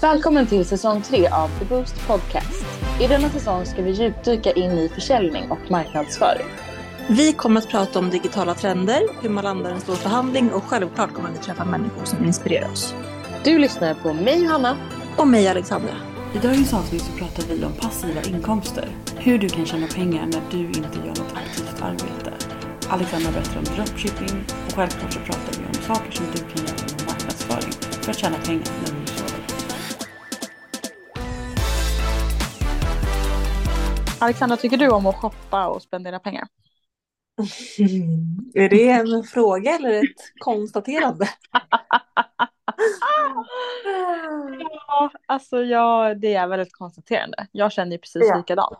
Välkommen till säsong 3 av The Boost Podcast. I denna säsong ska vi djupdyka in i försäljning och marknadsföring. Vi kommer att prata om digitala trender, hur man landar en stor förhandling och självklart kommer vi träffa människor som inspirerar oss. Du lyssnar på mig Johanna. Och mig Alexandra. I dagens avsnitt så pratar vi om passiva inkomster. Hur du kan tjäna pengar när du inte gör något aktivt arbete. Alexandra berättar om dropshipping och självklart så pratar vi om saker som du kan göra inom marknadsföring för att tjäna pengar Alexandra, tycker du om att shoppa och spendera pengar? Är det en fråga eller ett konstaterande? Ja, alltså jag, det är väl ett konstaterande. Jag känner ju precis Ja. likadant.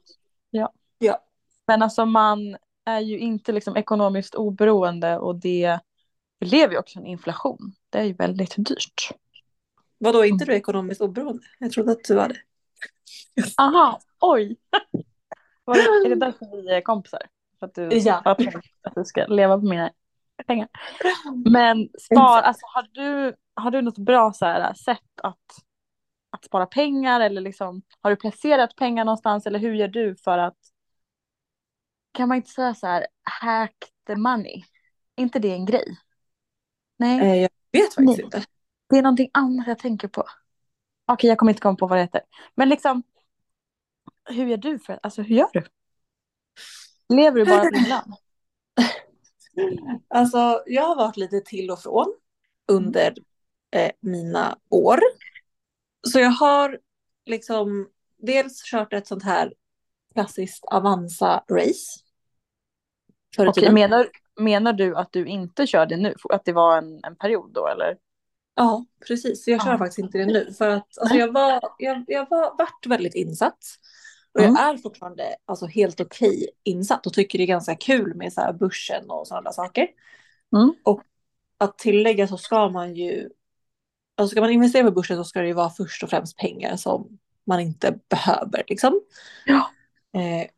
Ja. Ja. Men alltså man är ju inte liksom ekonomiskt oberoende och det vi lever ju också en inflation. Det är ju väldigt dyrt. Vadå, inte du ekonomiskt oberoende? Jag trodde att du var det. Aha, oj. Var är det därför vi är kompisar? För att du, Ja. att du ska leva på mina pengar. Men spar, alltså har du, har du något bra så här, sätt att, att spara pengar eller liksom har du placerat pengar någonstans eller hur gör du för att kan man inte säga så här hack the money? Är inte det en grej? Nej, Eh, Jag vet faktiskt Nej. inte. det är någonting annat jag tänker på. Okej, jag kommer inte komma på vad det heter. Men liksom, hur gör du för alltså hur gör du? Lever du bara lön? Alltså, jag har varit lite till och från under eh, mina år. Så jag har liksom dels kört ett sånt här klassiskt Avanza-race. Tiden. menar, menar du att du inte kör det nu? Att det var en, en period då eller? Ja, precis. Jag kör Ja. faktiskt inte det nu. För att alltså, jag var, jag, jag var vart väldigt insatt. Och jag är fortfarande alltså, helt okej insatt och tycker det är ganska kul med så här, börsen och sådana där saker. Mm. Och att tillägga så ska man ju, alltså ska man investera på börsen så ska det ju vara först och främst pengar som man inte behöver liksom. Ja. Eh,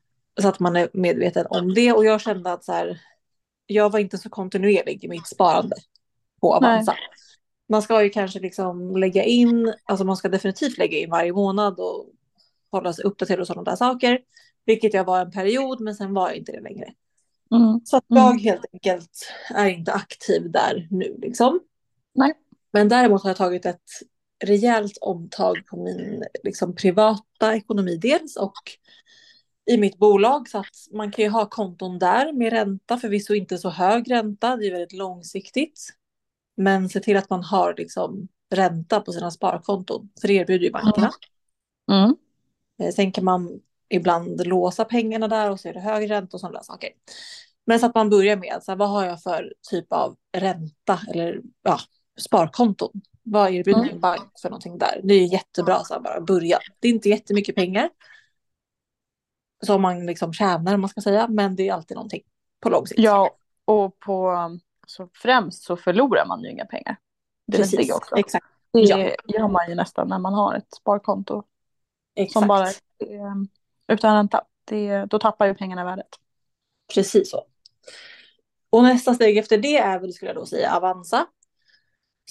så att man är medveten om det. Och jag kände att så här, jag var inte så kontinuerlig i mitt sparande på Avanza. Man ska ju kanske liksom lägga in, alltså man ska definitivt lägga in varje månad och hålla sig uppdaterad och sådana där saker. Vilket jag var en period, men sen var jag inte det längre. Mm. Så att Mm. jag helt enkelt är inte aktiv där nu liksom. Nej. Men däremot har jag tagit ett rejält omtag på min liksom, privata ekonomi dels och i mitt bolag så att man kan ju ha konton där med ränta, förvisso inte så hög ränta, det är väldigt långsiktigt. Men se till att man har liksom ränta på sina sparkonton, för det erbjuder ju bankerna. Mm. Eh, Sen kan man ibland låsa pengarna där och så är det högre ränta och sådana saker. Men så att man börjar med, så här, vad har jag för typ av ränta eller ja, sparkonton? Vad erbjuder Mm. min bank för någonting där? Det är jättebra så här, bara börja. Det är inte jättemycket pengar som man liksom tjänar man ska säga, men det är alltid någonting på lång sikt. Ja, och på så främst så förlorar man ju inga pengar. Det precis. också. Exakt. Det Ja. gör man ju nästan när man har ett sparkonto Exakt. som bara är utan. Det, då tappar ju pengarna värdet. Precis så. Och nästa steg efter det är väl, skulle jag då säga, Avanza.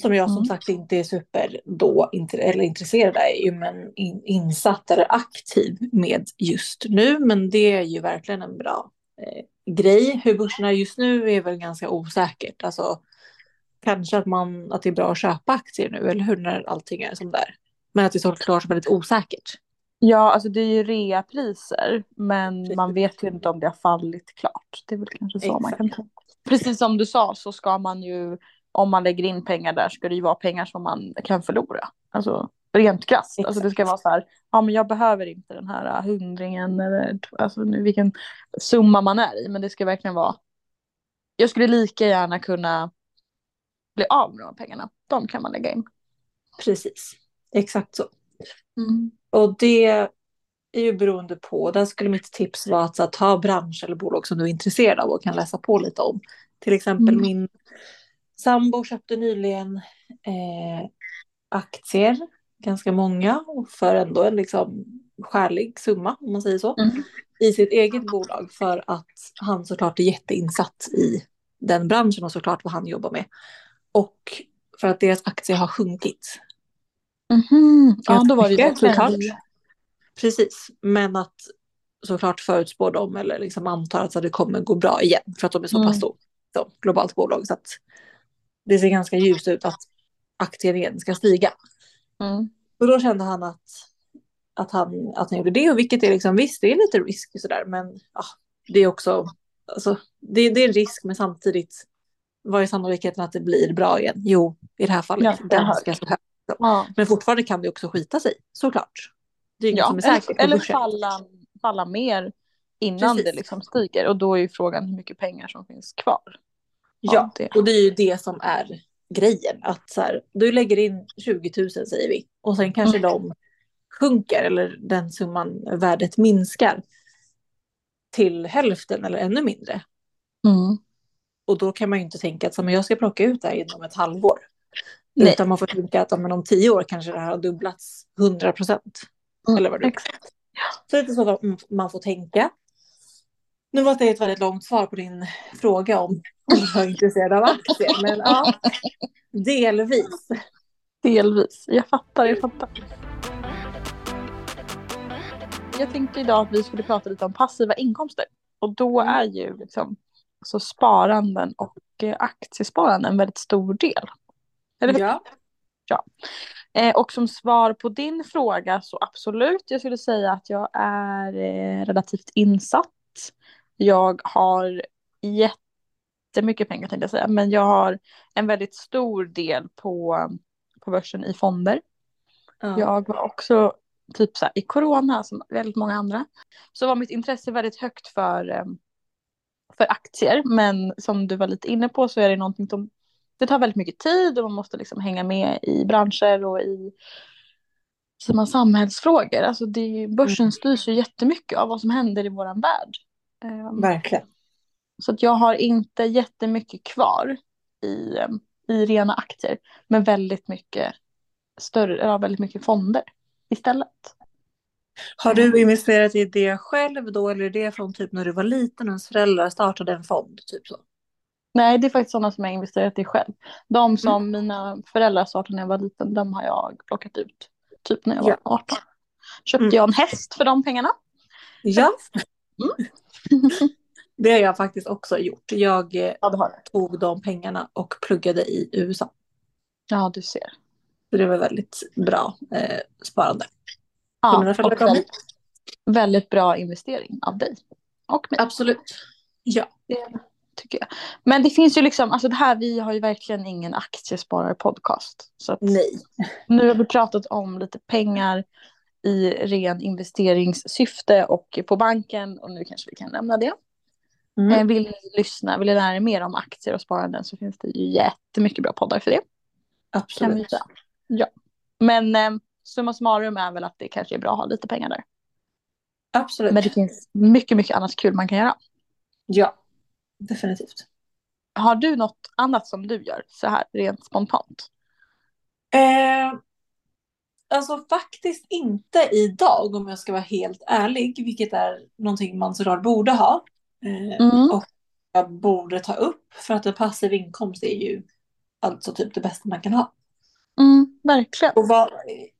Som jag som Mm. sagt inte är super då, eller intresserad i, men in, insatt eller aktiv med just nu. Men det är ju verkligen en bra eh, grej. Hur börsen är just nu är väl ganska osäkert. Alltså, kanske att, man, att det är bra att köpa aktier nu, eller hur, när allting är som det är. Men att det är såklart väldigt osäkert. Ja, alltså det är ju reapriser, men man vet ju inte om det har fallit klart. Det är väl kanske så man Exakt. kan tänka. Precis som du sa så ska man ju, om man lägger in pengar där, ska det ju vara pengar som man kan förlora. Alltså rent krasst. Alltså det ska vara så här, ja men jag behöver inte den här äh, hundringen eller alltså nu vilken summa man är i, men det ska verkligen vara. Jag skulle lika gärna kunna bli av med de pengarna. De kan man lägga in. Precis, exakt så. Och det är ju beroende på, där skulle mitt tips vara att att ta bransch eller bolag som du är intresserad av och kan läsa på lite om. Till exempel Mm. min sambo köpte nyligen eh, aktier, ganska många, och för ändå en liksom skälig summa om man säger så, Mm. i sitt eget bolag för att han såklart är jätteinsatt i den branschen och såklart vad han jobbar med. Och för att deras aktier har sjunkit Mhm. Ja, då var det ju såklart. Precis, men att såklart förutspå dem eller liksom antar att det kommer gå bra igen för att de är så Mm. pass stort så, globalt bolag. Så att det ser ganska ljust ut att aktien igen ska stiga. Mm. Och då kände han att, att, han, att han gjorde det, och vilket är liksom, visst det är lite risk sådär, men ja, det är också, alltså, det, det är en risk, men samtidigt, vad är sannolikheten att det blir bra igen? Jo, i det här fallet, Ja, det är ganska så hög. Ja. Men fortfarande kan det också skita sig, såklart. Det är inget Ja, som är säkert eller, eller falla, falla mer innan Precis. det liksom stiger. Och då är ju frågan hur mycket pengar som finns kvar. Ja, det. och det är ju det som är grejen. Att så här, du lägger in 20 000 säger vi och sen kanske Mm. de sjunker eller den summan värdet minskar till hälften eller ännu mindre. Mm. Och då kan man ju inte tänka att så, men jag ska plocka ut det här inom ett halvår. Nej. Utan man får tänka att men om tio år kanske det här har dubblats 100 procent. Mm, Eller vad det är. exakt. Så det är så att man får tänka. Nu var det ett väldigt långt svar på din fråga om om jag är intresserad av aktier. Men ja, delvis. Delvis. Jag fattar, jag fattar. Jag tänkte idag att vi skulle prata lite om passiva inkomster. Och då Mm. är ju liksom så sparanden och eh, aktiesparanden en väldigt stor del. Eller hur? Ja. Eh, och som svar på din fråga så absolut, jag skulle säga att jag är eh, relativt insatt. Jag har jättemycket pengar tänkte jag säga, men jag har en väldigt stor del på, på börsen i fonder. Ja. Jag var också typ så här, i corona som väldigt många andra. Så var mitt intresse väldigt högt för, eh, för aktier. Men som du var lite inne på så är det någonting som det tar väldigt mycket tid och man måste liksom hänga med i branscher och i man, samhällsfrågor. Alltså det, börsen styrs ju jättemycket av vad som händer i våran värld. Eh, Verkligen. så att jag har inte jättemycket kvar i, i rena aktier. Men väldigt mycket större, ja, väldigt mycket fonder istället. Har du investerat i det själv då eller är det från typ när du var liten och ens föräldrar startade en fond? Typ så? Nej, det är faktiskt sådana som jag investerat i själv. De som mina föräldrar startade när jag var liten, de har jag plockat ut. Typ när jag var Ja. 18. Köpte Mm. jag en häst för de pengarna. Ja. Mm. Det har jag faktiskt också gjort. Jag eh, Ja, har tog de pengarna och pluggade i USA. Ja, du ser. Så det var väldigt bra eh, sparande. Ja, och väldigt, väldigt bra investering av dig. Och mig. Absolut. Ja. Det tycker jag. Men det finns ju liksom, alltså det här, vi har ju verkligen ingen aktiesparare-podcast. Så Nej. nu har vi pratat om lite pengar i ren investeringssyfte och på banken och nu kanske vi kan lämna det. Mm. Eh, Vill ni lyssna, vill ni lära er mer om aktier och sparanden så finns det ju jättemycket bra poddar för det. Absolut. Ja. Men eh, summa summarum är väl att det kanske är bra att ha lite pengar där. Absolut. Men det finns mycket, mycket annat kul man kan göra. Ja. Definitivt. Har du något annat som du gör så här rent spontant? Eh, alltså faktiskt inte idag om jag ska vara helt ärlig, vilket är någonting man såklart borde ha. Eh, Mm. Och jag borde ta upp för att en passiv inkomst är ju alltså typ det bästa man kan ha. Mm, verkligen. Och vad,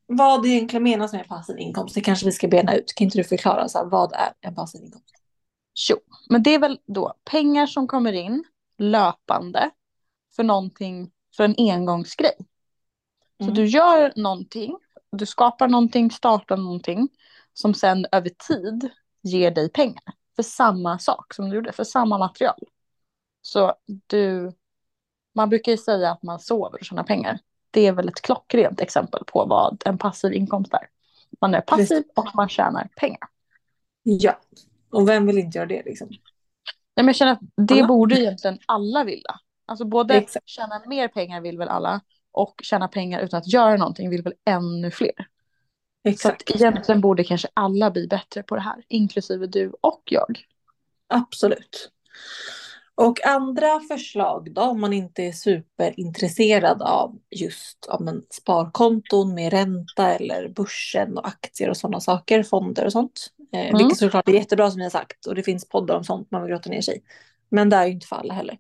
vad det egentligen menas med passiv inkomst, det kanske vi ska bena ut. Kan inte du förklara så här, vad är en passiv inkomst? Jo, men det är väl då pengar som kommer in löpande för någonting, för en engångsgrej. Så Mm. du gör någonting, du skapar någonting, startar någonting som sen över tid ger dig pengar för samma sak som du gjorde, för samma material. Så du, man brukar ju säga att man sover och tjänar pengar. Det är väl ett klockrent exempel på vad en passiv inkomst är. Man är passiv och man tjänar pengar. Ja, och vem vill inte göra det liksom? Nej, men jag känner att det Alla. borde egentligen alla vilja. Alltså både Exakt. tjäna mer pengar vill väl alla och tjäna pengar utan att göra någonting vill väl ännu fler. Så Exakt. att egentligen borde kanske alla bli bättre på det här, inklusive du och jag. Absolut. Och andra förslag då, om man inte är superintresserad av just ja, men, sparkonton med ränta eller börsen och aktier och sådana saker, fonder och sånt. Eh, Mm. Vilket såklart är jättebra som ni har sagt och det finns poddar om sånt man vill grotta ner sig i. Men det är ju inte för alla heller.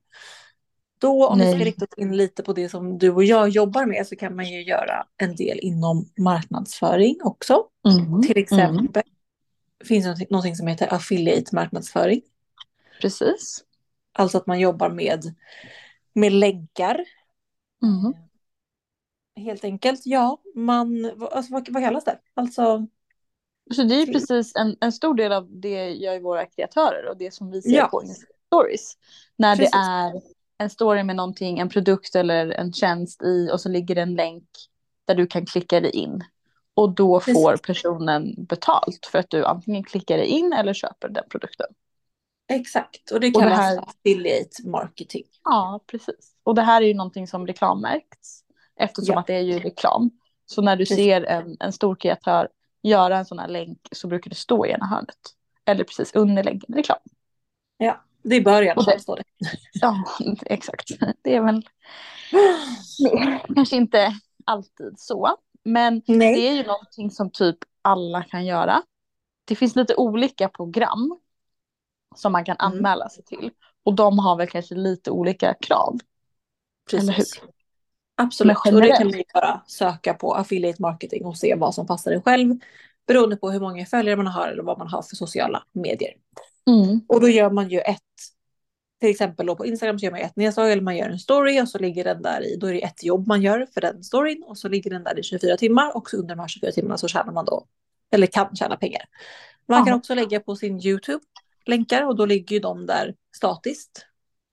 Då om vi ska Nej. rikta oss in lite på det som du och jag jobbar med så kan man ju göra en del inom marknadsföring också. Mm. Till exempel finns det något som heter affiliate marknadsföring. Precis. Alltså att man jobbar med, med länkar. Mm. Helt enkelt, ja. Man, alltså, vad, vad kallas det? Alltså, Så det är ju precis en, en stor del av det gör våra kreatörer och det som vi ser Ja. på Instagram stories. När Precis. det är en story med någonting, en produkt eller en tjänst i och så ligger det en länk där du kan klicka dig in. Och då Precis. får personen betalt för att du antingen klickar dig in eller köper den produkten. exakt, och det det kallas här- affiliate marketing. Ja, precis. Och det här är ju någonting som reklammärks eftersom Ja. att det är ju reklam. Så när du ser en, en stor kreatör göra en sån här länk så brukar det stå i ena hörnet. Eller precis under länken reklam. Ja, det bör i alla Och det- fall stå det. Ja, exakt. Det är väl nej, kanske inte alltid så. Men Nej. det är ju någonting som typ alla kan göra. Det finns lite olika program som man kan Mm. anmäla sig till. Och de har väl kanske lite olika krav. Precis. Absolut, och det kan man bara söka på affiliate marketing och se vad som passar en själv. Beroende på hur många följare man har eller vad man har för sociala medier. Mm. Och då gör man ju ett, till exempel då på Instagram så gör man ett nedslag eller man gör en story och så ligger den där i, då är det ett jobb man gör för den storyn och så ligger den där i 24 timmar och så under de här 24 timmarna så tjänar man då, eller kan tjäna pengar. Man kan Ja. också lägga på sin YouTube länkar och då ligger ju de där statiskt.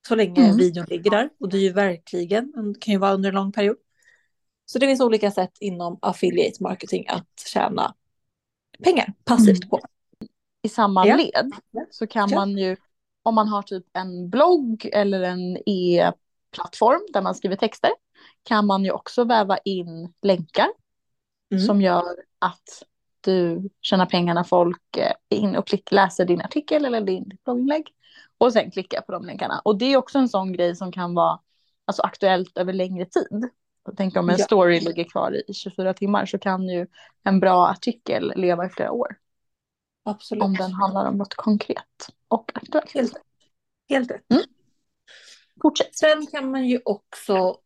Så länge Mm. videon ligger där och det är ju verkligen, det kan ju vara under en lång period. Så det finns olika sätt inom affiliate marketing att tjäna pengar passivt Mm. på. I samma Ja. led så kan Ja. man ju, om man har typ en blogg eller en e-plattform där man skriver texter, kan man ju också väva in länkar Mm. som gör att du tjänar pengar när folk eh, är in och klick, läser din artikel eller din blogginlägg och sen klickar på de länkarna. Och det är också en sån grej som kan vara alltså, aktuellt över längre tid. Tänker om en Ja. story ligger kvar i 24 timmar så kan ju en bra artikel leva i flera år. Absolut. Om den handlar om något konkret och aktuellt. Helt. Helt rätt. Fortsätt. Sen kan man ju också,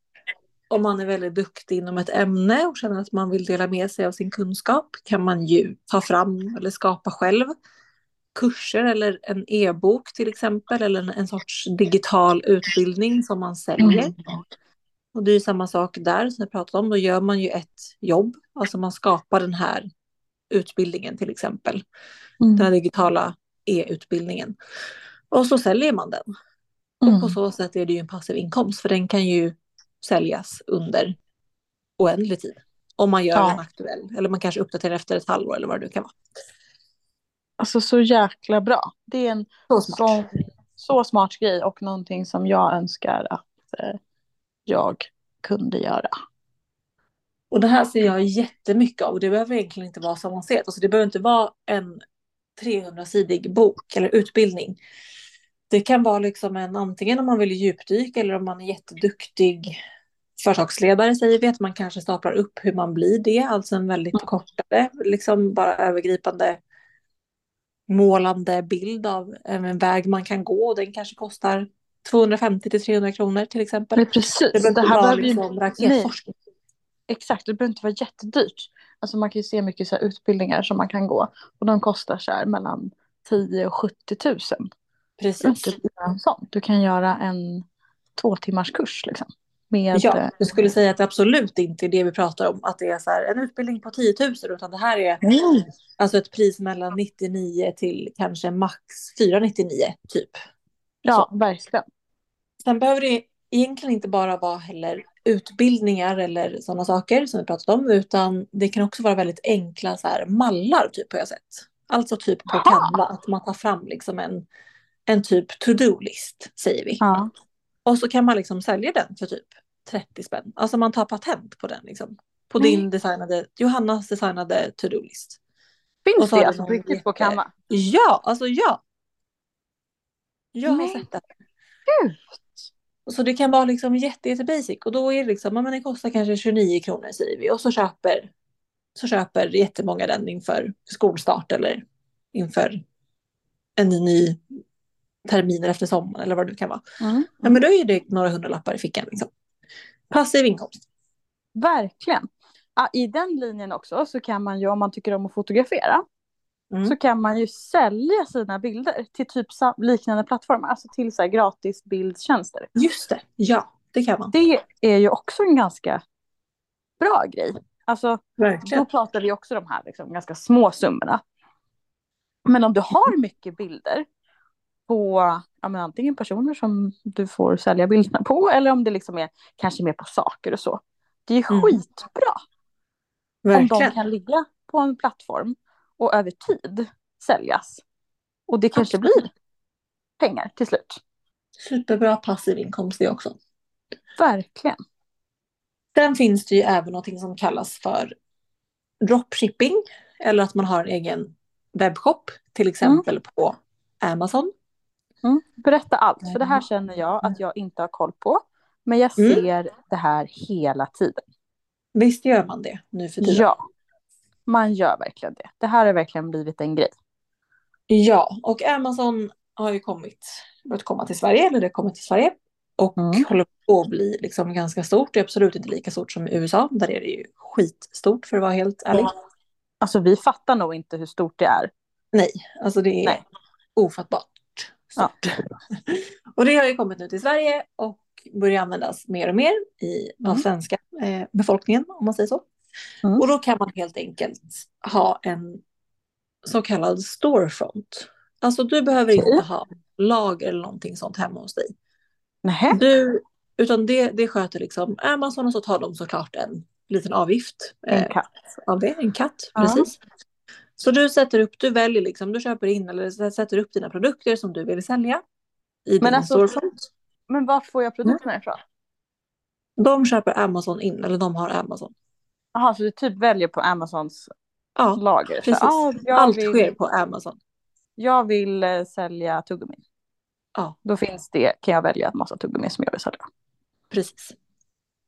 om man är väldigt duktig inom ett ämne och känner att man vill dela med sig av sin kunskap, kan man ju ta fram eller skapa själv kurser eller en e-bok till exempel, eller en, en sorts digital utbildning som man säljer. Mm. Och det är ju samma sak där som jag pratade om, då gör man ju ett jobb, alltså man skapar den här utbildningen till exempel, den här Mm. digitala e-utbildningen. Och så säljer man den. Och på så sätt är det ju en passiv inkomst för den kan ju säljas under oändlig tid. Om man gör Ja. den aktuell. Eller man kanske uppdaterar efter ett halvår eller vad det nu kan vara. Alltså så jäkla bra. Det är en Så smart. så, så smart grej och någonting som jag önskar att eh, jag kunde göra. Och det här ser jag jättemycket av. Och det behöver egentligen inte vara så avancerat. Alltså det behöver inte vara en 300-sidig bok eller utbildning. Det kan vara liksom en antingen om man vill djupdyka eller om man är jätteduktig företagsledare säger vi att man kanske staplar upp hur man blir det. Alltså en väldigt kortare, liksom bara övergripande målande bild av en väg man kan gå. Och den kanske kostar 250 till 300 kronor till exempel. Men precis, Det det här behöver liksom raketforskning. Exakt, det behöver inte vara jättedyrt. Alltså man kan ju se mycket så utbildningar som man kan gå och de kostar så här mellan 10 och 70 000. Du Precis. behöver inte göra en sån. Du kan göra en två timmars kurs liksom. Med, Ja, jag skulle säga att det absolut inte är det vi pratar om. Att det är så här, en utbildning på 10 000. Utan det här är Nej. alltså ett pris mellan 99 till kanske max 499 typ. Ja, verkligen. Sen behöver det egentligen inte bara vara heller utbildningar eller sådana saker som vi pratat om. Utan det kan också vara väldigt enkla så här, mallar typ har jag sett. Alltså typ på. Canva. Att man tar fram liksom en, en typ to-do-list säger vi. Ja. Och så kan man liksom sälja den för typ 30 spänn. Alltså man tar patent på den liksom. På Nej. din designade, Johannas designade to-do-list. Finns har det alltså på riktigt på jätte- Canva? Ja, alltså ja. Jag har Men sett det. gud. Så det kan vara liksom jätte, jätte basic. Och då är det liksom, men det kostar kanske 29 kronor säger vi. Och så köper, så köper jättemånga den inför skolstart eller inför en ny terminer efter sommaren eller vad det kan vara. Mm. Ja, men då är det några hundralappar i fickan. Liksom. Passiv inkomst. Verkligen. I den linjen också så kan man ju, om man tycker om att fotografera, Mm. så kan man ju sälja sina bilder till typ liknande plattformar, alltså till så här gratis bildtjänster. Just det, ja det kan man. Det är ju också en ganska bra grej. Alltså, Verkligen. då pratar vi också de här liksom, ganska små summorna. Men om du har mycket bilder på ja, men antingen personer som du får sälja bilderna på eller om det liksom är kanske mer på saker och så. Det är Mm. skitbra om de Verkligen. kan ligga på en plattform och över tid säljas. Och det kanske blir pengar till slut. Superbra passiv inkomst det också. Verkligen. Sen finns det ju även något som kallas för dropshipping. Eller att man har en egen webbshop. Till exempel på Amazon. Mm. Berätta allt, för det här känner jag att jag inte har koll på. Men jag Mm. ser det här hela tiden. Visst gör man det nu för tiden? Ja, man gör verkligen det. Det här har verkligen blivit en grej. Ja, och Amazon har ju kommit, börjat komma till Sverige, eller det kommit till Sverige. Och Mm. håller på att bli liksom ganska stort. Det är absolut inte lika stort som i USA. Där är det ju skitstort för att vara helt ärlig. Alltså vi fattar nog inte hur stort det är. Nej, alltså det är Nej. ofattbart stort. och det har ju kommit nu till Sverige och börjar användas mer och mer i den Mm. svenska eh, befolkningen om man säger så. Mm. Och då kan man helt enkelt ha en så kallad storefront. Alltså du behöver inte ha lager eller någonting sånt hemma hos dig. Nähä? Du, utan det, det sköter liksom Amazon och så tar de såklart en liten avgift. En eh, katt. av det, en katt, Ja. precis. Så du sätter upp, du väljer liksom, du köper in eller sätter upp dina produkter som du vill sälja i Men din alltså- storefront. Men vart får jag produkterna ifrån? De köper Amazon in, eller de har Amazon. Jaha, så du typ väljer på Amazons Ja, lager? Så, precis. ah, jag, Allt vill, sker på Amazon. jag vill eh, sälja tuggummi. Ja. Då finns det, kan jag välja en massa tuggummi som jag vill sälja. Precis.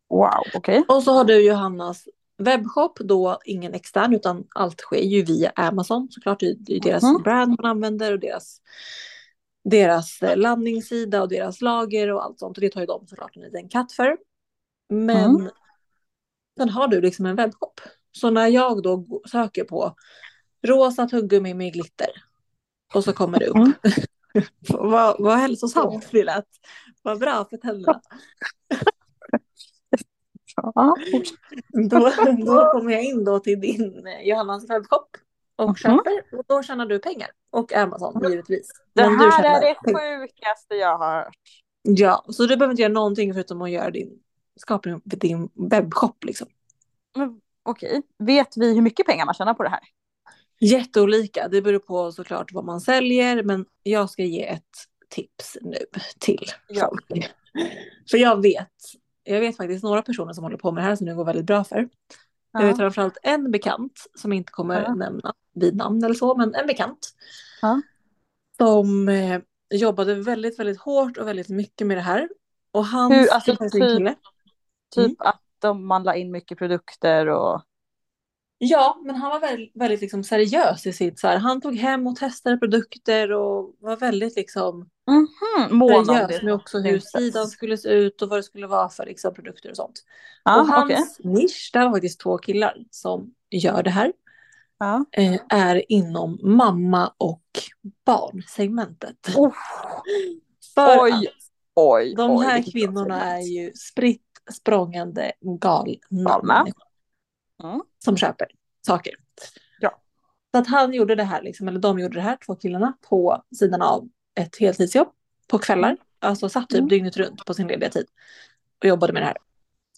Wow, okej. Och så har du Johannas webbshop, då ingen extern utan allt sker ju via Amazon såklart. Det är deras Mhm. brand man använder och deras, deras eh, landningssida och deras lager och allt sånt. Och det tar ju de såklart en liten katt för. Men Mm. sen har du liksom en webbshop. Så när jag då söker på rosa tuggummi med glitter och så kommer det upp. Mm. vad, vad hälsosamt det lät. Vad bra för tänderna. Ja, Då, då kommer jag in då till din eh, Johannas webbshop och Mhm. köper. Och då tjänar du pengar. Och Amazon givetvis. det Men här är det sjukaste jag har hört. Ja, så du behöver inte göra någonting förutom att göra din, skapa din, din webbshop liksom. Men, Okej, vet vi hur mycket pengar man tjänar på det här? Jätteolika. Det beror på såklart vad man säljer. Men jag ska ge ett tips nu till Ja. folk. För jag vet, jag vet faktiskt några personer som håller på med det här som det går väldigt bra för. Jag vet framförallt en bekant som inte kommer Ja. nämna vid namn eller så, men en bekant. Ja. Som eh, jobbade väldigt, väldigt hårt och väldigt mycket med det här. Och hans Hur, alltså, typ-. Typ Mm. att de, man la in mycket produkter och... Ja, men han var väldigt, väldigt liksom seriös i sitt så här. Han tog hem och testade produkter och var väldigt liksom mån om seriös med också hur sidan skulle se ut och vad det skulle vara för liksom, produkter och sånt. Ja, och hans okej. nisch, det var faktiskt två killar som gör det här. Ja. eh, är inom mamma och barnsegmentet. Oh, För oj, oj, de oj, här bra kvinnorna är ju spritt språngande galna Galna. Mm. som köper saker. Ja. Så att han gjorde det här, liksom, eller de gjorde det här, två killarna, på sidan av ett heltidsjobb på kvällar. Alltså satt typ Mm. dygnet runt på sin lediga tid och jobbade med det här.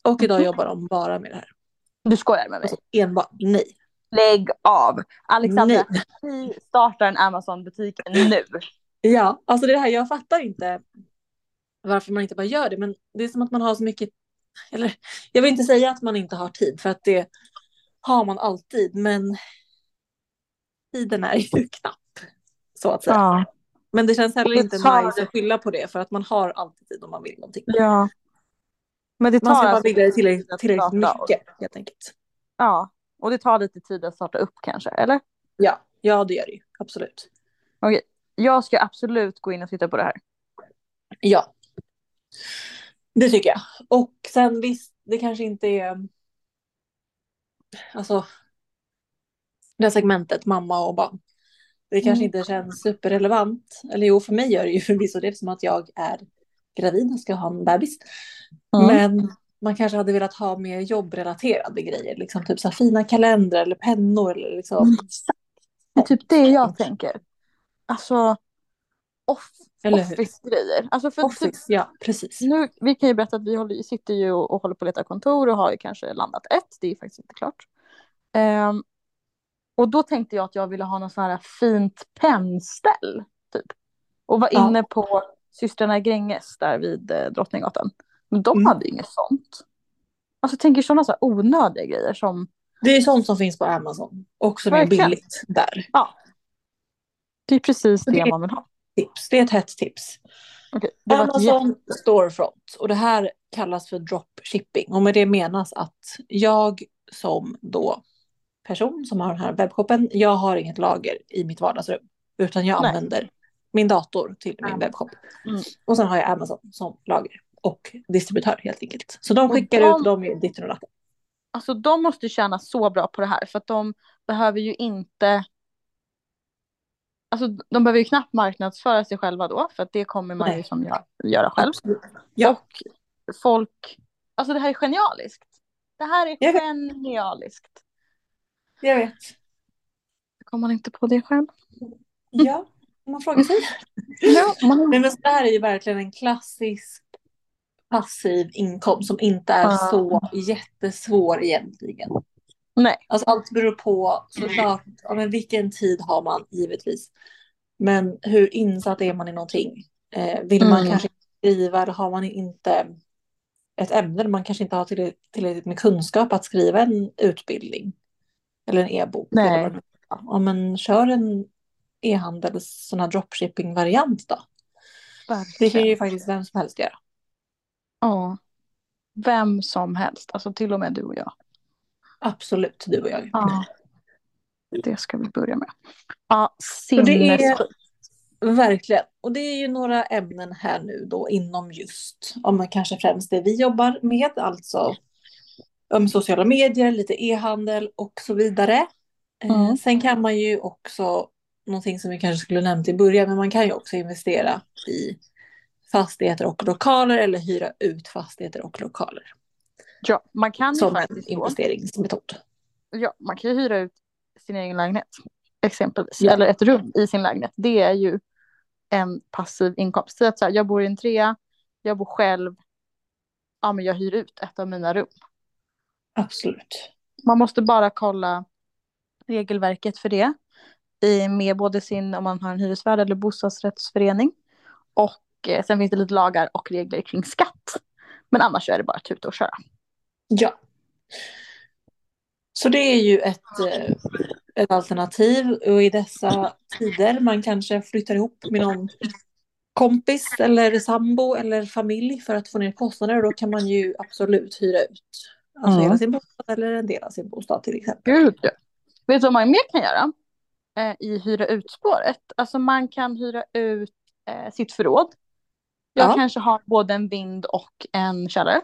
Och idag Mhm. jobbar de bara med det här. Du skojar med mig? Alltså enbart, nej. Lägg av! Alexandra, vi startar en Amazon-butik nu. Ja, alltså det här, jag fattar inte varför man inte bara gör det, men det är som att man har så mycket, eller jag vill inte säga att man inte har tid, för att det har man alltid, men tiden är ju knapp, så att säga. Ja. Men det känns heller inte tar- nice att skylla på det, för att man har alltid tid om man vill någonting. ja. Men det tar Man ska bara alltså vilja det tillräckligt, tillräckligt mycket, helt enkelt. Ja, och det tar lite tid att starta upp kanske, eller? Ja, ja det gör det ju, absolut. jag ska absolut gå in och titta på det här. Ja. Det tycker jag. Och sen visst, det kanske inte är... Alltså. Det här segmentet mamma och barn. Det kanske Mm. inte känns superrelevant. Eller jo, för mig gör det ju förvisso det som att jag är gravid och ska ha en bebis. Mm. Men man kanske hade velat ha mer jobbrelaterade grejer. Liksom typ så fina kalendrar eller pennor. Eller liksom. Mm. Det är typ det jag tänker. Alltså off? Office-grejer. Alltså för typ, Office, ja precis. nu, vi kan ju berätta att vi håller, sitter ju och, och håller på att leta kontor och har ju kanske landat ett. Det är faktiskt inte klart. Ehm, och då tänkte jag att jag ville ha något sånt här fint pennställ. Typ. Och var Ja. inne på systrarna Gränges där vid eh, Drottninggatan. Men de Mm. hade inget sånt. Alltså tänker sådana så här onödiga grejer som Det är sånt som finns på Amazon. Och som är billigt där. det är precis det Det- man vill ha. Tips. Det är ett hett tips. Ett Amazon jätte- Storefront. Och det här kallas för dropshipping. Och med det menas att jag som då person som har den här webbshoppen, jag har inget lager i mitt vardagsrum. Utan jag Nej. använder min dator till min webbshop. Mm. Och sen har jag Amazon som lager och distributör helt enkelt. Så de skickar de- ut dem i ditten och. Alltså de måste tjäna så bra på det här för att de behöver ju inte Alltså de behöver ju knappt marknadsföra sig själva då för att det kommer man ju Nej. som gör, göra själv. Ja. Och folk, alltså det här är genialiskt. Det här är Jag genialiskt. Jag vet. Kommer man inte på det själv? Ja, man frågar sig. Ja, man... Nej, men så det här är ju verkligen en klassisk passiv inkomst som inte är Ja. så jättesvår egentligen. Nej. Alltså allt beror på såklart, ja, men vilken tid har man givetvis. Men hur insatt är man i någonting? Eh, vill man Mm. kanske skriva eller har man inte ett ämne man kanske inte har till- tillräckligt med kunskap att skriva en utbildning eller en e-bok. Nej. Eller ja, men kör en e-handel, sån här dropshipping-variant då. Det kan Verkligen. ju faktiskt vem som helst göra. Ja. Vem som helst, alltså till och med du och jag. Absolut, du och jag. Ja. Det ska vi börja med. Ja, sinnessjukt. Verkligen. Och det är ju några ämnen här nu då inom just, om man kanske främst det vi jobbar med, alltså om sociala medier, lite e-handel och så vidare. Eh, Mm. sen kan man ju också, någonting som vi kanske skulle nämnt i början, men man kan ju också investera i fastigheter och lokaler eller hyra ut fastigheter och lokaler Ja, man kan ju som en investeringsmetod. ja, man kan ju hyra ut sin egen lägenhet. Exempelvis. Ja. Eller ett rum i sin lägenhet. Det är ju en passiv inkomst. Så att så här, jag bor i en trea, jag bor själv. Ja, men jag hyr ut ett av mina rum. Absolut. Man måste bara kolla regelverket för det. I, med både sin, om man har en hyresvärd eller bostadsrättsförening. Och eh, sen finns det lite lagar och regler kring skatt. Men annars är det bara att tuta och köra. Ja. Så det är ju ett, eh, ett alternativ och i dessa tider man kanske flyttar ihop med någon kompis eller sambo eller familj för att få ner kostnader och då kan man ju absolut hyra ut alltså Mm. hela sin bostad eller en del av sin bostad till exempel. Gud, ja. Vet du vad man mer kan göra? Eh, I hyra ut-spåret. Alltså man kan hyra ut eh, sitt förråd. Jag Ja. kanske har både en vind och en källare.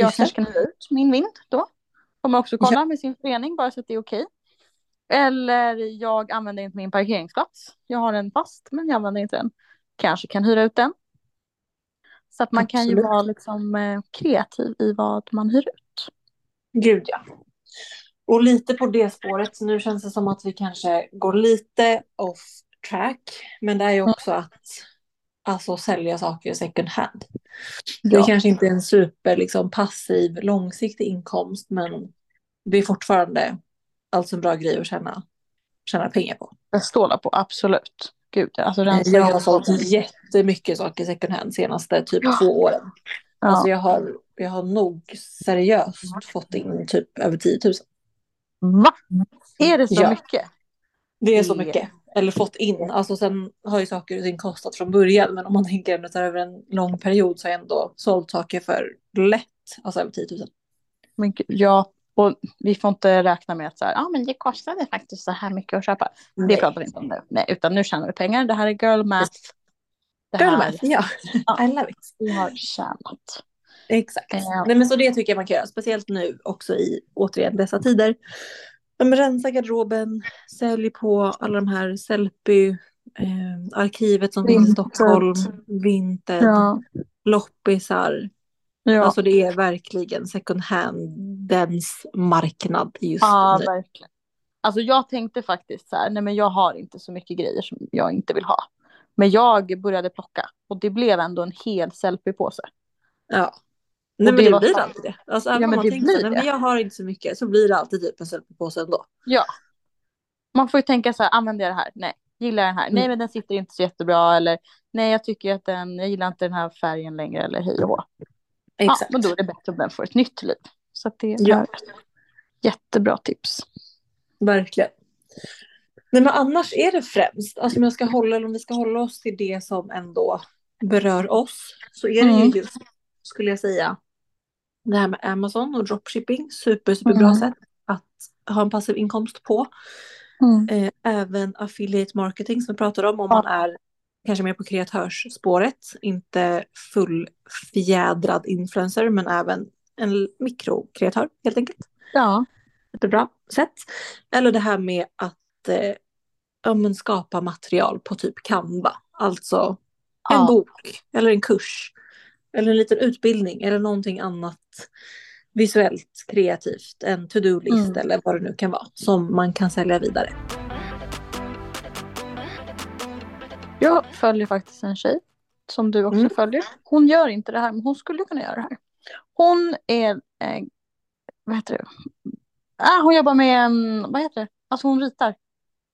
Jag kanske kan ut min vind då. Får man också kolla med sin förening bara så att det är okej. Eller jag använder inte min parkeringsplats. Jag har en fast men jag använder inte den. Kanske kan hyra ut den. Så att man kan ju Absolut. vara liksom eh, kreativ i vad man hyr ut. Gud ja. Och lite på det spåret, så nu känns det som att vi kanske går lite off track. Men det är ju också att alltså, sälja saker second hand. Det Ja. kanske inte är en super liksom, passiv, långsiktig inkomst, men det är fortfarande alltså en bra grej att tjäna, tjäna pengar på. Jag stålar på, absolut. Gud, alltså rensa Jag har sålt jättemycket saker second hand senaste typ Ja. två åren. Ja. Alltså jag har, jag har nog seriöst fått in typ över 10 000. Va? Är det så Ja. mycket? Det är så mycket. Eller fått in. Alltså sen har ju saker och ting kostat från början. Men om man tänker ändå över en lång period så har jag ändå sålt saker för lätt. Alltså över 10 000. Men ja, Och vi får inte räkna med att så här, ah, men det kostade faktiskt så här mycket att köpa. Det Nej. pratar vi inte om nu. Nej, utan nu tjänar vi pengar. Det här är girl math. Det Girl här math, ja. I love it. vi har tjänat. Exakt. Ja. Nej, men så det tycker jag man kan göra, speciellt nu också i återigen dessa tider. Men rensa garderoben, sälj på alla de här Sellpy, eh, arkivet som finns i. Stockholm, Vinted, Ja. loppisar. Ja, Alltså det är verkligen second handens marknad just ja nu. verkligen. Alltså jag tänkte faktiskt så här, nej men jag har inte så mycket grejer som jag inte vill ha. Men jag började plocka och det blev ändå en hel selfie-påse. Ja. Nej men det det, blir så- alltid det. Alltså, Ja, om men man tänker så, blir nej, men jag har inte så mycket så blir det alltid typ en selfiepåse ändå. Ja. Man får ju tänka så här, använder jag det här? Nej. Gillar jag den här? Nej Mm. men den sitter inte så jättebra. Eller nej jag tycker att den, jag gillar inte den här färgen längre. Eller hej och hå. Ja, Exakt. men då är det bättre om den får ett nytt liv. Så det är Ja. jättebra tips. Verkligen. Nej, men annars är det främst, alltså om, jag ska hålla, eller om vi ska hålla oss till det som ändå berör oss, så är det Mm. ju just, skulle jag säga, det här med Amazon och dropshipping, super, superbra Mm. sätt att ha en passiv inkomst på. Eh, även affiliate marketing som vi pratar om, om man är kanske mer på kreatörsspåret, inte fullfjädrad influencer, men även en mikrokreatör helt enkelt Ja. jättebra sätt. Eller det här med att eh, ja, skapa material på typ Canva. Alltså en Ja. bok eller en kurs. Eller en liten utbildning eller någonting annat visuellt kreativt. En to-do-list Mm. eller vad det nu kan vara. Som man kan sälja vidare. Jag följer faktiskt en tjej som du också Mm. följer. Hon gör inte det här, men hon skulle kunna göra det här. Hon är, eh, vad heter det? Ah, hon jobbar med, en, vad heter det? Alltså hon ritar.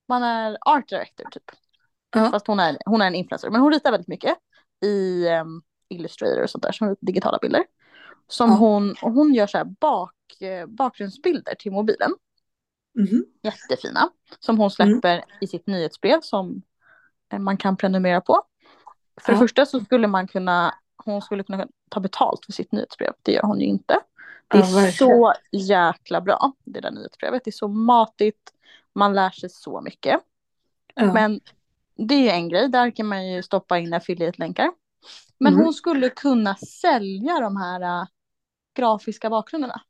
Man är art director typ. Ja. Fast hon är, hon är en influencer. Men hon ritar väldigt mycket i um, Illustrator och sånt där, som digitala bilder. Som Ja. hon, och hon gör så här bak, eh, bakgrundsbilder till mobilen. Mhm. Jättefina. Som hon släpper i sitt nyhetsbrev som eh, man kan prenumerera på. För det Ja. första så skulle man kunna, hon skulle kunna ta betalt för sitt nyhetsbrev. Det gör hon ju inte. Det Ja, är verkligen. så jäkla bra, det där nyhetsbrevet. Det är så matigt, man lär sig så mycket. Ja. Men det är en grej, där kan man ju stoppa in affiliate-länkar. Men Mm. hon skulle kunna sälja de här äh, grafiska bakgrunderna.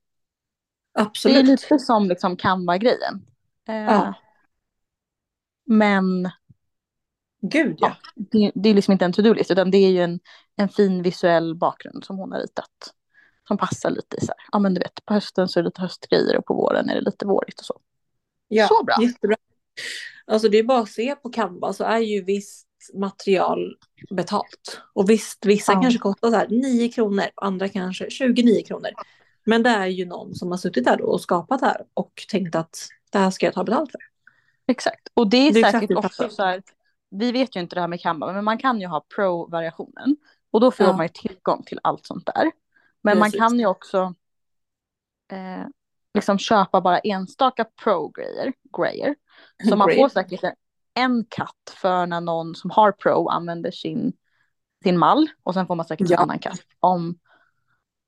Det är Absolut. lite som liksom Canva-grejen. Eh, Ja. Men Gud ja. det, det är liksom inte en to-do-list utan det är ju en, en fin visuell bakgrund som hon har ritat. Som passar lite i så här, ja men du vet på hösten så är det lite höstgrejer och på våren är det lite vårigt och så. ja. Så bra. Jättebra. Alltså det är bara att se på Canva så är ju visst material betalt. Och visst, vissa Ja. kanske kostar så här 9 kronor, andra kanske 29 kronor. Men det är ju någon som har suttit där och skapat det här och tänkt att det här ska jag ta betalt för. Exakt. Och det är, Det är säkert också så här, vi vet ju inte det här med Canva men man kan ju ha pro-variationen. Och då får Ja. man ju tillgång till allt sånt där. Men man Precis. kan ju också eh, liksom köpa bara enstaka pro-grejer. Grejer. Så man får säkert en, en katt för när någon som har pro använder sin, sin mall. Och sen får man säkert Ja. en annan katt om,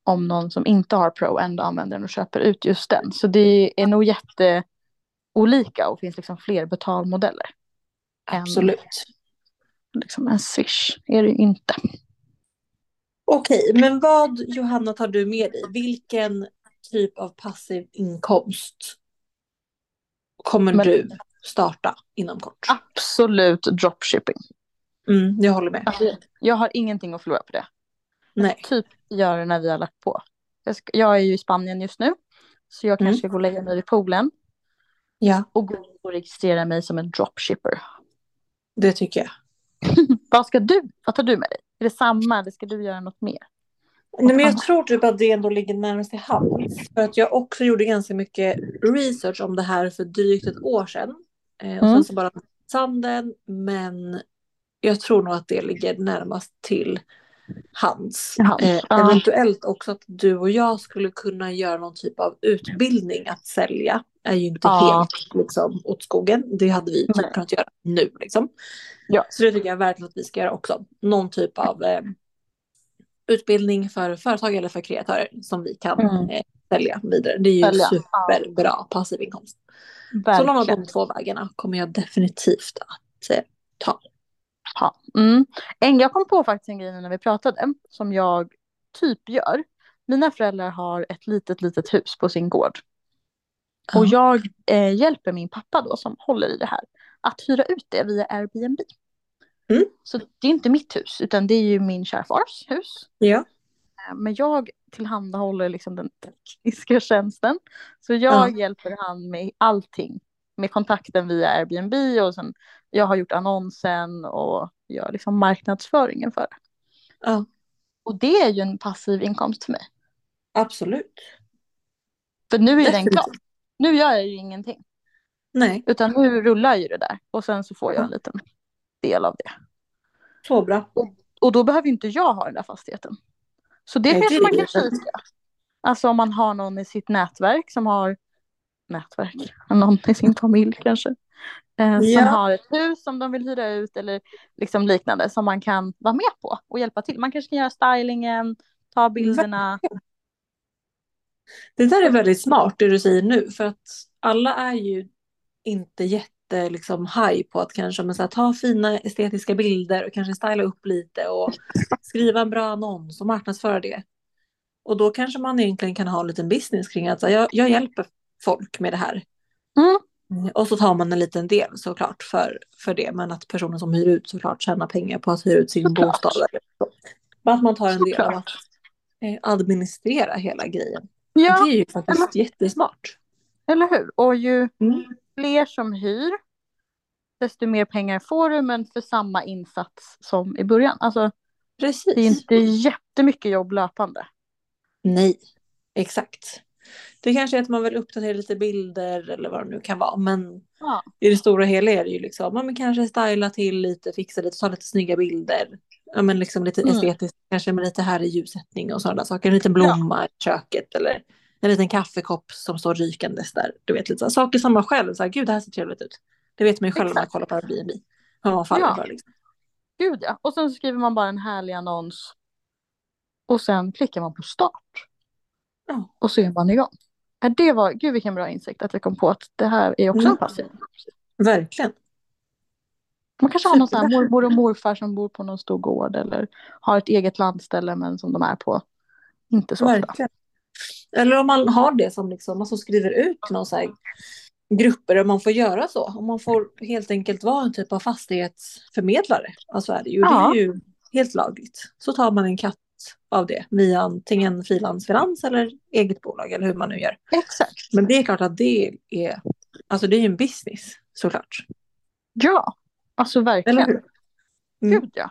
om någon som inte har pro ändå använder den och köper ut just den. Så det är nog jätteolika och finns liksom fler betalmodeller. än Absolut. Liksom en swish är det ju inte. Okej, men vad Johanna tar du med dig? Vilken typ av passiv inkomst kommer Men- du starta inom kort? Absolut dropshipping. Mm, jag håller med. Alltså, jag har ingenting att förlora på det. Nej. Typ gör det när vi har lagt på. Jag, ska, jag är ju i Spanien just nu. Så jag Mm. kanske ska gå och lägga mig vid poolen. Ja, Och gå och registrera mig som en dropshipper. det tycker jag. Vad ska du? Vad tar du med dig? Är det samma eller ska du göra något mer? Nej, men jag tror typ att det ändå ligger närmast till hands. För att jag också gjorde ganska mycket research om det här för drygt ett år sedan. Eh, och Mm. sen så bara sanden. Men jag tror nog att det ligger närmast till hands, Eh. Eventuellt också att du och jag skulle kunna göra någon typ av utbildning att sälja. Är ju inte Ja. helt liksom, åt skogen. Det hade vi typ Nej. kunnat göra nu. Liksom. Ja. Så det tycker jag verkligen att vi ska göra också. Någon typ av eh, utbildning för företag eller för kreatörer som vi kan Mm. eh, sälja vidare. Det är ju Sälja, superbra passiv inkomst. Så någon av de två vägarna kommer jag definitivt att eh, ta. Ja. Mm. En, jag kom på faktiskt en grej när vi pratade som jag typ gör. Mina föräldrar har ett litet, litet hus på sin gård. Och jag eh, hjälper min pappa då som håller i det här att hyra ut det via Airbnb. Mm. Så det är inte mitt hus utan det är ju min svärfars hus. Ja. Eh, Men jag tillhandahåller liksom den tekniska tjänsten. Så jag Ja. hjälper han med allting. Med kontakten via Airbnb och sen jag har gjort annonsen och gör liksom marknadsföringen för det. ja, Och det är ju en passiv inkomst för mig. absolut. För nu är ju den Definitivt. klar. Nu gör jag ju ingenting. Nej, Utan nu rullar ju det där. Och sen så får jag en liten del av det. så bra. Och då behöver inte jag ha den där fastigheten. Så det kanske man kan kika. Alltså om man har någon i sitt nätverk som har nätverk, någon i sin familj kanske. Eh, som Ja. har ett hus som de vill hyra ut eller liksom liknande som man kan vara med på och hjälpa till. Man kanske kan göra stylingen, ta bilderna. Det där är väldigt smart det du säger nu för att alla är ju inte jätte liksom high på att kanske men så här, ta fina estetiska bilder och kanske styla upp lite och skriva en bra annons och marknadsföra det. Och då kanske man egentligen kan ha en liten business kring att så här, jag, jag hjälper folk med det här. Mm. Och så tar man en liten del såklart för, för det men att personen som hyr ut såklart tjänar pengar på att hyra ut sin Såklart. bostad. Eller så. Men att man tar en del av Såklart. att eh, administrera hela grejen. Ja, Det är ju faktiskt jättesmart. eller hur? Och ju Mm. Fler som hyr, desto mer pengar får du men för samma insats som i början. Alltså Precis. det är inte jättemycket jobb löpande. Nej, exakt. Det kanske är att man vill uppdatera lite bilder eller vad det nu kan vara. Men Ja. i det stora hela är det ju liksom, ja, men kanske styla till lite, fixa lite, ta lite snygga bilder. Ja, men liksom lite Mm. estetiskt, kanske med lite här i ljussättning och sådana saker. En liten blomma i köket eller en liten kaffekopp som står rykandes där. Du vet, lite så här, saker som man själv, så här, gud det här ser trevligt ut. Det vet man ju själv när man kollar på Airbnb. Vad man faller Ja. för liksom. Gud ja. Och sen så skriver man bara en härlig annons. Och sen klickar man på start. Ja. Och så är man igång. Ja, Det var, gud vilken bra insikt att jag kom på att det här är också Mm. en passiv. Verkligen. Man kanske har någon sån här mormor och morfar som bor på någon stor gård eller har ett eget landställe men som de är på inte så ofta. Verkligen. Eller om man har det som liksom, alltså skriver ut någon så här grupper där man får göra så. Om man får helt enkelt vara en typ av fastighetsförmedlare. Alltså är det ju. Ja. Det är ju helt lagligt. Så tar man en katt av det via antingen frilansfinans eller eget bolag eller hur man nu gör. Exakt. Men det är klart att det är, alltså det är ju en business såklart. Ja, alltså Eller verkligen. hur? Mm. Gud ja.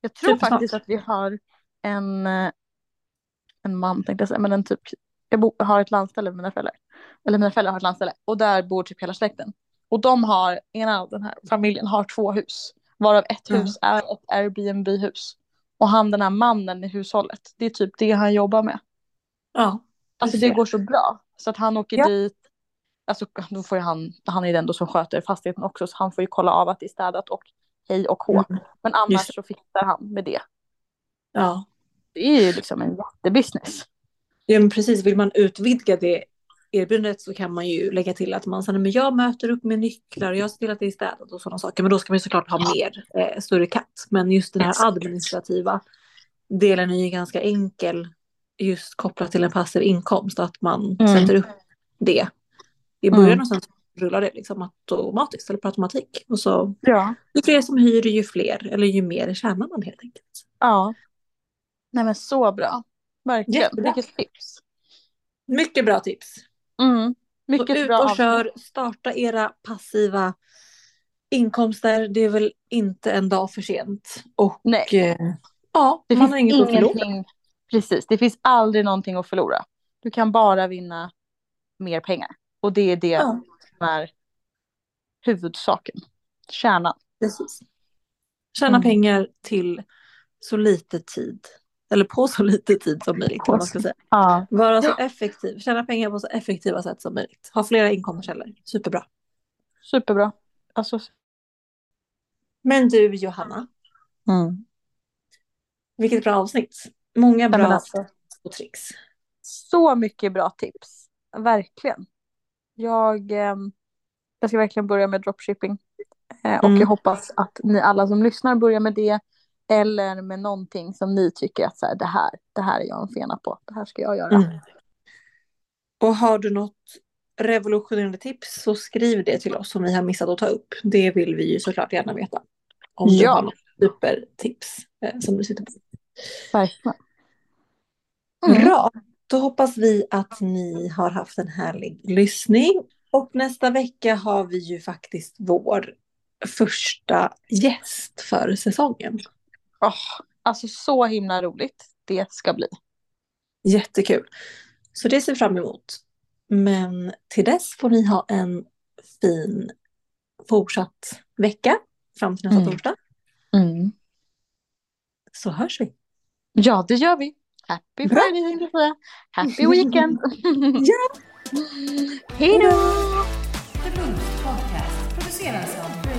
Jag tror Supersmart. faktiskt att vi har en, eh, en man tänkte jag säga, men en typ, jag bo, har ett landställe med mina föräldrar. Eller mina föräldrar har ett landställe och där bor typ hela släkten. Och de har, ena av den här familjen har två hus. Varav ett Ja. hus är ett Airbnb-hus. Och han den här mannen i hushållet, det är typ det han jobbar med. Ja. Alltså det går så bra. Så att han åker Ja. dit. Alltså då får ju han, han är den då som sköter fastigheten också. Så han får ju kolla av att det är städat och hej och hå. Mm. Men annars så fixar han med det. Ja. Det är ju liksom en jättebusiness. Ja men precis, vill man utvidga det erbjudandet så kan man ju lägga till att man säger men jag möter upp med nycklar och jag ser till att det är städat och sådana saker. Men då ska man ju såklart ha mer, eh, större katt. Men just den här administrativa delen är ju ganska enkel just kopplat till en passiv inkomst. Att man Mm. sätter upp det i början Mm. och sen rullar det liksom automatiskt eller per automatik. Och så Ja. ju fler som hyr ju fler eller ju mer tjänar man helt enkelt. Ja. Nej men så bra. Verkligen. Jättebra. Vilket tips. Mycket bra tips. Mm. Så Mycket ut bra. och kör, starta era passiva inkomster. Det är väl inte en dag för sent. Och Nej. eh, ja, Det man finns har inget att förlora. Precis. Det finns aldrig någonting att förlora. Du kan bara vinna mer pengar. Och det är det Ja, som är huvudsaken. Kärnan. precis. Tjäna Mm. pengar till så lite tid. Eller på så lite tid som möjligt. Vad man ska säga. Ja. Vara så effektiv. Tjäna pengar på så effektiva sätt som möjligt. Ha flera inkomstkällor. Superbra. Superbra. Alltså. Men du Johanna, Mm. vilket bra avsnitt. Många bra alltså. och tricks. Så mycket bra tips. Verkligen. Jag, eh, jag ska verkligen börja med dropshipping. Eh, och Mm. jag hoppas att ni alla som lyssnar börjar med det. Eller med någonting som ni tycker att så här, det, här, det här är jag en fena på. Det här ska jag göra. Mm. Och har du något revolutionerande tips så skriv det till oss som vi har missat att ta upp. Det vill vi ju såklart gärna veta. Om du Ja. har något supertips eh, som du sitter på. Verkligen. Mm. Bra, då hoppas vi att ni har haft en härlig lyssning. Och nästa vecka har vi ju faktiskt vår första gäst för säsongen. Åh, alltså så himla roligt det ska bli. Jättekul. Så det ser vi fram emot. Men till dess får ni ha en fin fortsatt vecka fram till nästa Mm. torsdag. Så hörs vi. Ja, det gör vi. Happy Bra. Friday tänkte jag säga. Happy weekend. Ja. Hej då! The Boost Podcast produceras av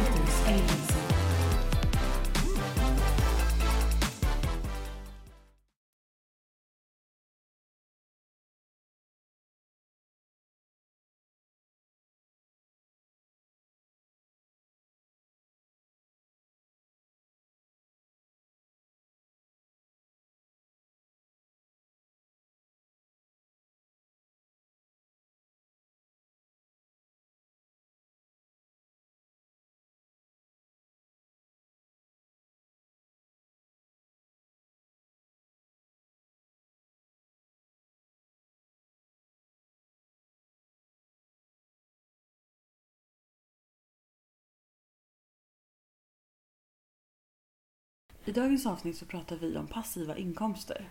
I dagens avsnitt så pratar vi om passiva inkomster.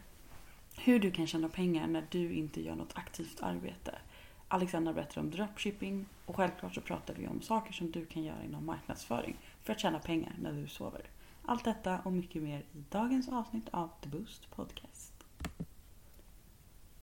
Hur du kan tjäna pengar när du inte gör något aktivt arbete. Alexandra berättar om dropshipping och självklart så pratar vi om saker som du kan göra inom marknadsföring för att tjäna pengar när du sover. Allt detta och mycket mer i dagens avsnitt av The Boost Podcast.